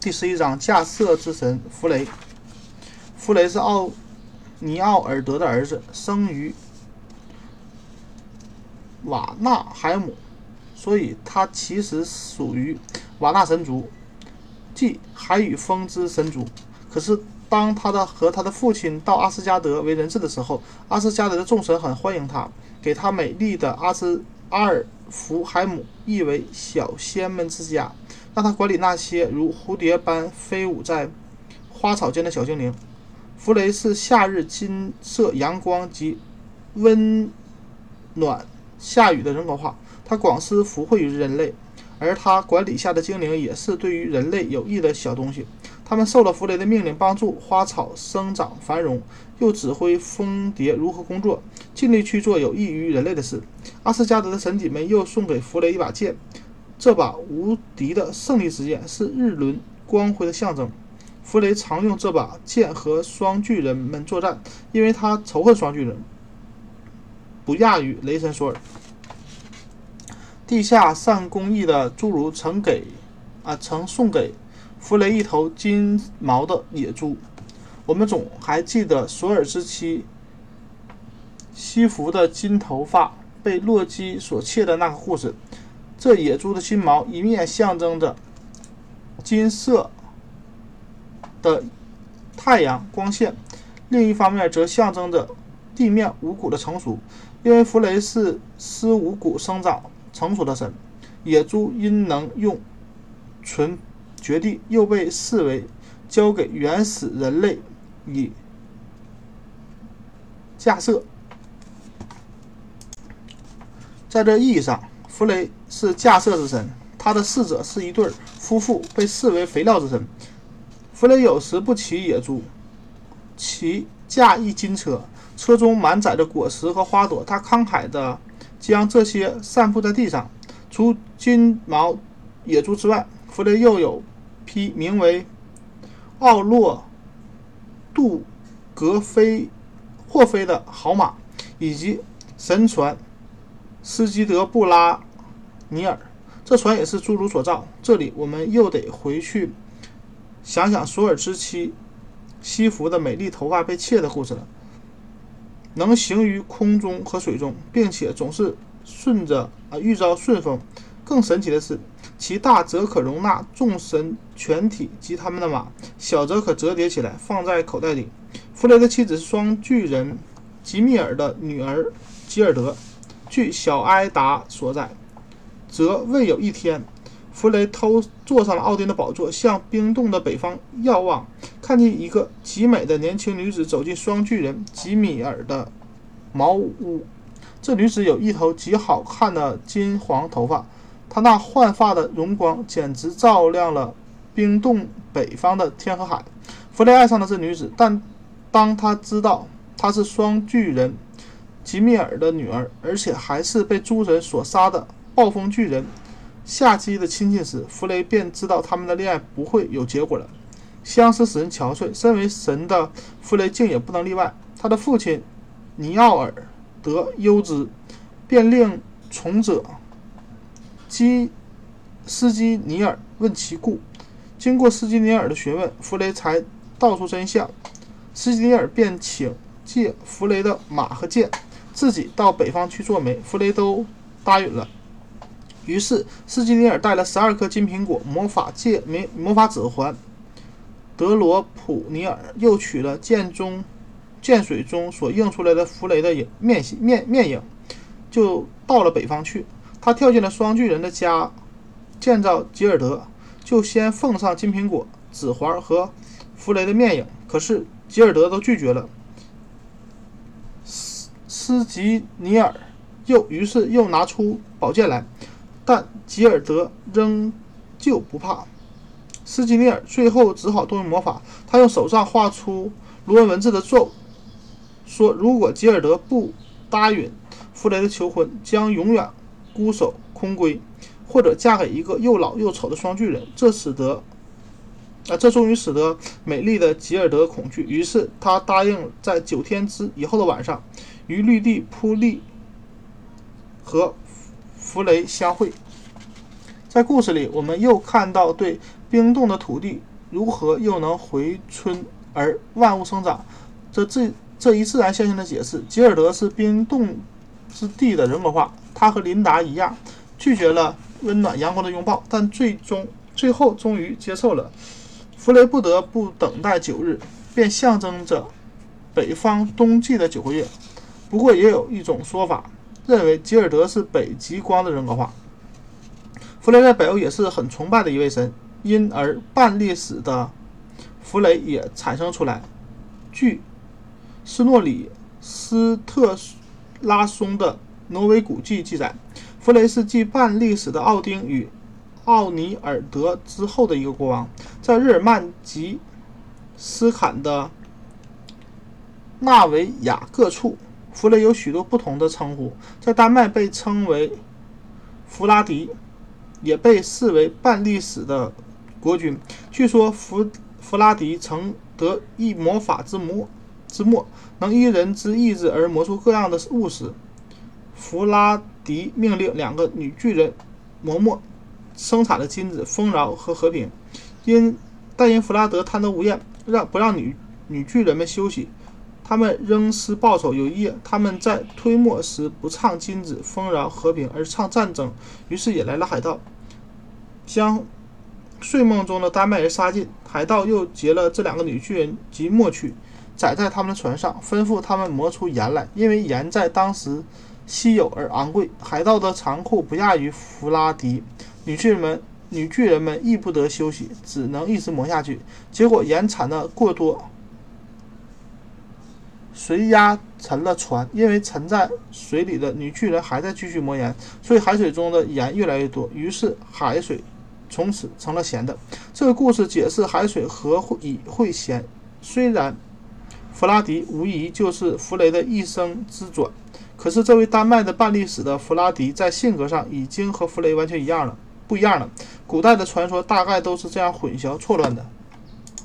第十一章架设之神弗雷。弗雷是奥尼奥尔德的儿子，生于瓦纳海姆，所以他其实属于瓦纳神族，即海与风之神族。可是当他的和他的父亲到阿斯加德为人质的时候，阿斯加德的众神很欢迎他，给他美丽的阿斯阿尔弗海姆意为小仙们之家。让他管理那些如蝴蝶般飞舞在花草间的小精灵。弗雷是夏日金色阳光及温暖下雨的人格化，他广施福惠于人类，而他管理下的精灵也是对于人类有益的小东西。他们受了弗雷的命令，帮助花草生长繁荣，又指挥蜂蝶如何工作，尽力去做有益于人类的事。阿斯加德的神邸们又送给弗雷一把剑。这把无敌的胜利之剑是日轮光辉的象征。弗雷常用这把剑和双巨人们作战，因为他仇恨双巨人，不亚于雷神索尔。地下善工艺的侏儒曾给啊曾送给弗雷一头金毛的野猪。我们总还记得索尔之妻西弗的金头发被洛基所窃的那个故事。这野猪的金毛一面象征着金色的太阳光线，另一方面则象征着地面五谷的成熟。因为弗雷是施五谷生长成熟的神，野猪因能用纯掘地，又被视为交给原始人类以架设。在这意义上。弗雷是架设之神，他的侍者是一对夫妇，被视为肥料之神。弗雷有时不骑野猪，骑驾一金车，车中满载着果实和花朵，他慷慨地将这些散布在地上。除金毛野猪之外，弗雷又有匹名为奥洛杜格菲霍菲的好马，以及神船斯基德布拉。尼尔，这船也是侏儒所造。这里我们又得回去想想索尔之妻西弗的美丽头发被窃的故事了。能行于空中和水中，并且总是顺着啊遇着顺风。更神奇的是，其大则可容纳众神全体及他们的马，小则可折叠起来放在口袋里。弗雷的妻子是双巨人吉米尔的女儿吉尔德，据小埃达所载。则未有一天，弗雷偷坐上了奥丁的宝座，向冰冻的北方遥望，看见一个极美的年轻女子走进双巨人吉米尔的茅屋。这女子有一头极好看的金黄头发，她那焕发的荣光简直照亮了冰冻北方的天和海。弗雷爱上了这女子，但当他知道她是双巨人吉米尔的女儿，而且还是被诸神所杀的。暴风巨人夏基的亲戚时，弗雷便知道他们的恋爱不会有结果了。相思使人憔悴，身为神的弗雷竟也不能例外。他的父亲尼奥尔德优之，便令从者基斯基尼尔问其故。经过斯基尼尔的询问，弗雷才道出真相。斯基尼尔便请借弗雷的马和剑，自己到北方去做媒。弗雷都答应了。于是，斯基尼尔带了十二颗金苹果、魔法戒、魔魔法指环。德罗普尼尔又取了剑中剑水中所映出来的弗雷的影面面面影，就到了北方去。他跳进了双巨人的家，见到吉尔德，就先奉上金苹果、指环和弗雷的面影。可是吉尔德都拒绝了。斯斯吉尼尔又于是又拿出宝剑来。但吉尔德仍旧不怕，斯吉尼尔最后只好动用魔法。他用手上画出罗文文字的咒，说：“如果吉尔德不答应弗雷的求婚，将永远孤守空闺，或者嫁给一个又老又丑的双巨人。”这使得啊，这终于使得美丽的吉尔德恐惧。于是他答应在九天之以后的晚上，于绿地铺地和。弗雷相会，在故事里，我们又看到对冰冻的土地如何又能回春而万物生长？这这这一自然现象的解释，吉尔德是冰冻之地的人格化。他和琳达一样，拒绝了温暖阳光的拥抱，但最终最后终于接受了。弗雷不得不等待九日，便象征着北方冬季的九个月。不过，也有一种说法认为吉尔德是北极光的人格化。弗雷在北欧也是很崇拜的一位神，因而半历史的弗雷也产生出来。据斯诺里斯特拉松的《挪威古迹》记载，弗雷是继半历史的奥丁与奥尼尔德之后的一个国王。在日耳曼及斯坎的纳维亚各处，弗雷有许多不同的称呼。在丹麦被称为弗拉迪。也被视为半历史的国君。据说弗弗拉迪曾得一魔法之魔之墨，能依人之意志而磨出各样的物事，弗拉迪命令两个女巨人磨墨，生产了金子、丰饶和和平。因但因弗拉德贪得无厌，让不让女女巨人们休息，他们仍施报酬。有一夜，他们在推磨时不唱金子、丰饶、和平，而唱战争，于是引来了海盗。将睡梦中的丹麦人杀尽，海盗又劫了这两个女巨人及墨去，载在他们的船上，吩咐他们磨出盐来，因为盐在当时稀有而昂贵。海盗的残酷不亚于弗拉迪，女巨人们女巨人们亦不得休息，只能一直磨下去。结果盐产的过多，水压沉了船，因为沉在水里的女巨人还在继续磨盐，所以海水中的盐越来越多，于是海水。从此成了咸的。这个故事解释海水何以会咸。虽然弗拉迪无疑就是弗雷的一生之转，可是这位丹麦的半历史的弗拉迪在性格上已经和弗雷完全一样了，不一样了。古代的传说大概都是这样混淆错乱的。